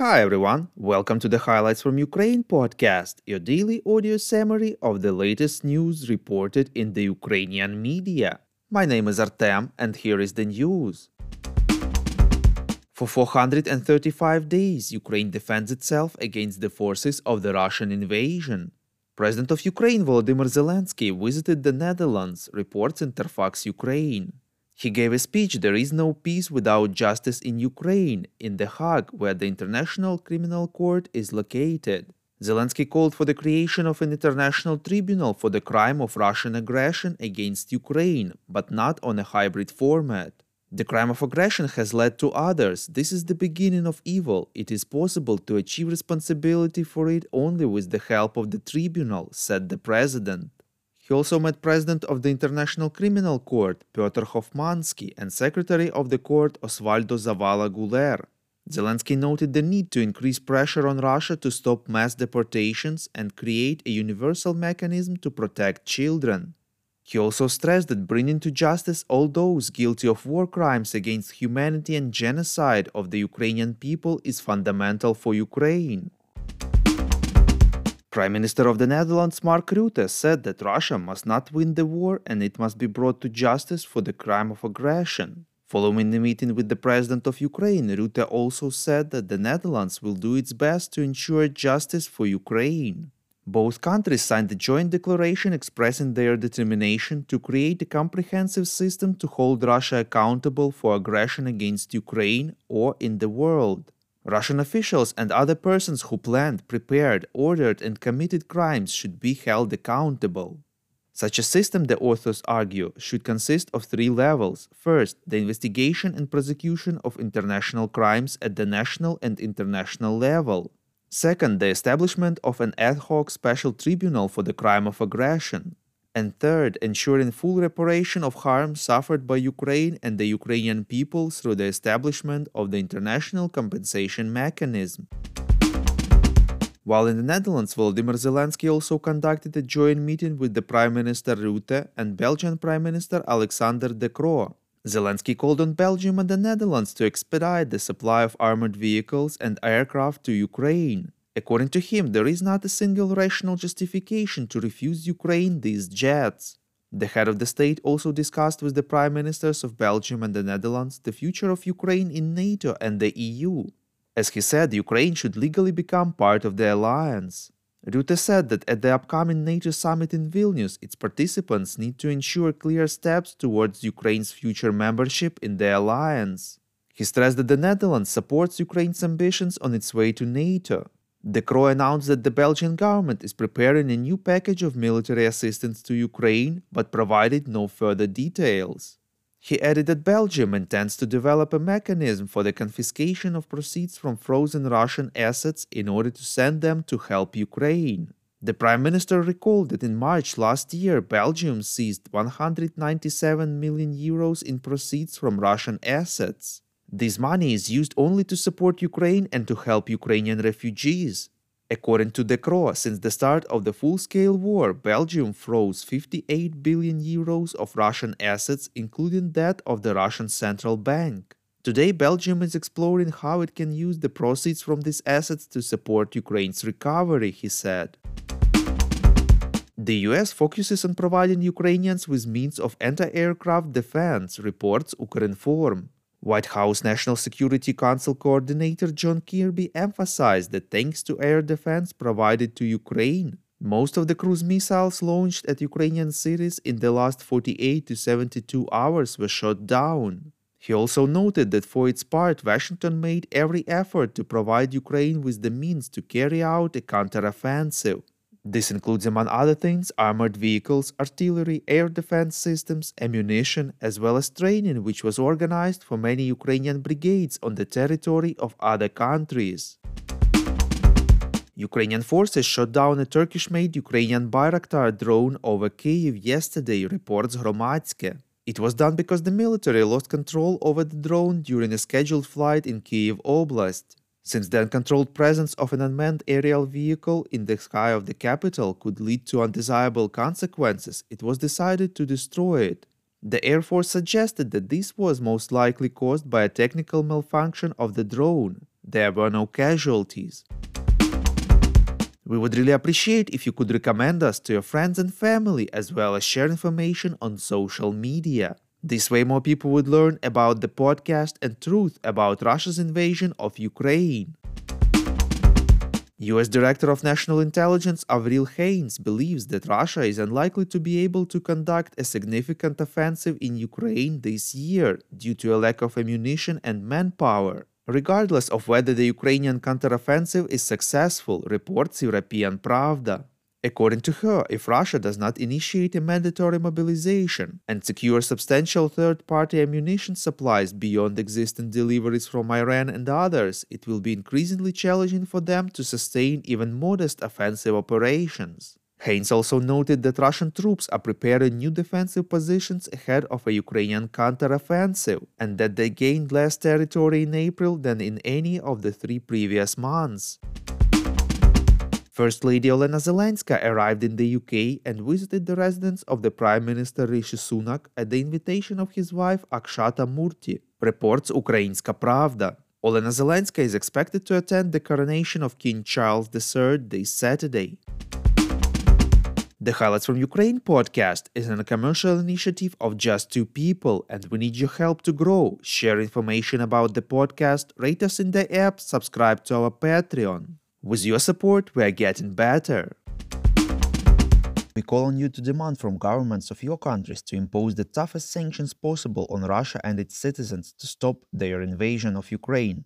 Hi everyone, welcome to the Highlights from Ukraine podcast, your daily audio summary of the latest news reported in the Ukrainian media. My name is Artem and here is the news. For 435 days, Ukraine defends itself against the forces of the Russian invasion. President of Ukraine Volodymyr Zelensky visited the Netherlands, reports Interfax Ukraine. He gave a speech There is no peace without justice in Ukraine, in The Hague, where the International Criminal Court is located. Zelensky called for the creation of an international tribunal for the crime of Russian aggression against Ukraine, but not on a hybrid format. The crime of aggression has led to others. This is the beginning of evil. It is possible to achieve responsibility for it only with the help of the tribunal, said the president. He also met President of the International Criminal Court Pyotr Hofmansky and Secretary of the Court Osvaldo Zavala Giler. Zelensky noted the need to increase pressure on Russia to stop mass deportations and create a universal mechanism to protect children. He also stressed that bringing to justice all those guilty of war crimes against humanity and genocide of the Ukrainian people is fundamental for Ukraine. Prime Minister of the Netherlands Mark Rutte said that Russia must not win the war and it must be brought to justice for the crime of aggression. Following the meeting with the President of Ukraine, Rutte also said that the Netherlands will do its best to ensure justice for Ukraine. Both countries signed a joint declaration expressing their determination to create a comprehensive system to hold Russia accountable for aggression against Ukraine or in the world. Russian officials and other persons who planned, prepared, ordered, and committed crimes should be held accountable. Such a system, the authors argue, should consist of three levels. First, the investigation and prosecution of international crimes at the national and international level. Second, the establishment of an ad hoc special tribunal for the crime of aggression and third, ensuring full reparation of harm suffered by Ukraine and the Ukrainian people through the establishment of the international compensation mechanism. While in the Netherlands, Volodymyr Zelensky also conducted a joint meeting with the Prime Minister Rutte and Belgian Prime Minister Alexander De Croo. Zelensky called on Belgium and the Netherlands to expedite the supply of armored vehicles and aircraft to Ukraine. According to him, there is not a single rational justification to refuse Ukraine these jets. The head of the state also discussed with the prime ministers of Belgium and the Netherlands the future of Ukraine in NATO and the EU. As he said, Ukraine should legally become part of the alliance. Rutte said that at the upcoming NATO summit in Vilnius, its participants need to ensure clear steps towards Ukraine's future membership in the alliance. He stressed that the Netherlands supports Ukraine's ambitions on its way to NATO. De Croo announced that the Belgian government is preparing a new package of military assistance to Ukraine, but provided no further details. He added that Belgium intends to develop a mechanism for the confiscation of proceeds from frozen Russian assets in order to send them to help Ukraine. The Prime Minister recalled that in March last year, Belgium seized 197 million euros in proceeds from Russian assets. This money is used only to support Ukraine and to help Ukrainian refugees. According to De Croo, since the start of the full-scale war, Belgium froze 58 billion euros of Russian assets, including that of the Russian Central Bank. Today, Belgium is exploring how it can use the proceeds from these assets to support Ukraine's recovery, he said. The US focuses on providing Ukrainians with means of anti-aircraft defense, reports Ukrinform. White House National Security Council Coordinator John Kirby emphasized that thanks to air defense provided to Ukraine, most of the cruise missiles launched at Ukrainian cities in the last 48 to 72 hours were shot down. He also noted that for its part, Washington made every effort to provide Ukraine with the means to carry out a counteroffensive. This includes, among other things, armored vehicles, artillery, air defense systems, ammunition, as well as training, which was organized for many Ukrainian brigades on the territory of other countries. Ukrainian forces shot down a Turkish-made Ukrainian Bayraktar drone over Kyiv yesterday, reports Hromadske. It was done because the military lost control over the drone during a scheduled flight in Kyiv Oblast. Since the uncontrolled presence of an unmanned aerial vehicle in the sky of the capital could lead to undesirable consequences, it was decided to destroy it. The Air Force suggested that this was most likely caused by a technical malfunction of the drone. there were no casualties. We would really appreciate if you could recommend us to your friends and family as well as share information on social media. This way, more people would learn about the podcast and truth about Russia's invasion of Ukraine. US Director of National Intelligence Avril Haines believes that Russia is unlikely to be able to conduct a significant offensive in Ukraine this year due to a lack of ammunition and manpower. Regardless of whether the Ukrainian counteroffensive is successful, reports European Pravda. According to her, if Russia does not initiate a mandatory mobilization and secure substantial third party ammunition supplies beyond existing deliveries from Iran and others, it will be increasingly challenging for them to sustain even modest offensive operations. Haines also noted that Russian troops are preparing new defensive positions ahead of a Ukrainian counteroffensive and that they gained less territory in April than in any of the three previous months. First Lady Olena Zelenska arrived in the UK and visited the residence of the Prime Minister Rishi Sunak at the invitation of his wife Akshata Murty, reports Ukrainska Pravda. Olena Zelenska is expected to attend the coronation of King Charles III this Saturday. The Highlights from Ukraine podcast is a commercial initiative of just two people, and we need your help to grow. Share information about the podcast, rate us in the app, subscribe to our Patreon. With your support, we are getting better. We call on you to demand from governments of your countries to impose the toughest sanctions possible on Russia and its citizens to stop their invasion of Ukraine.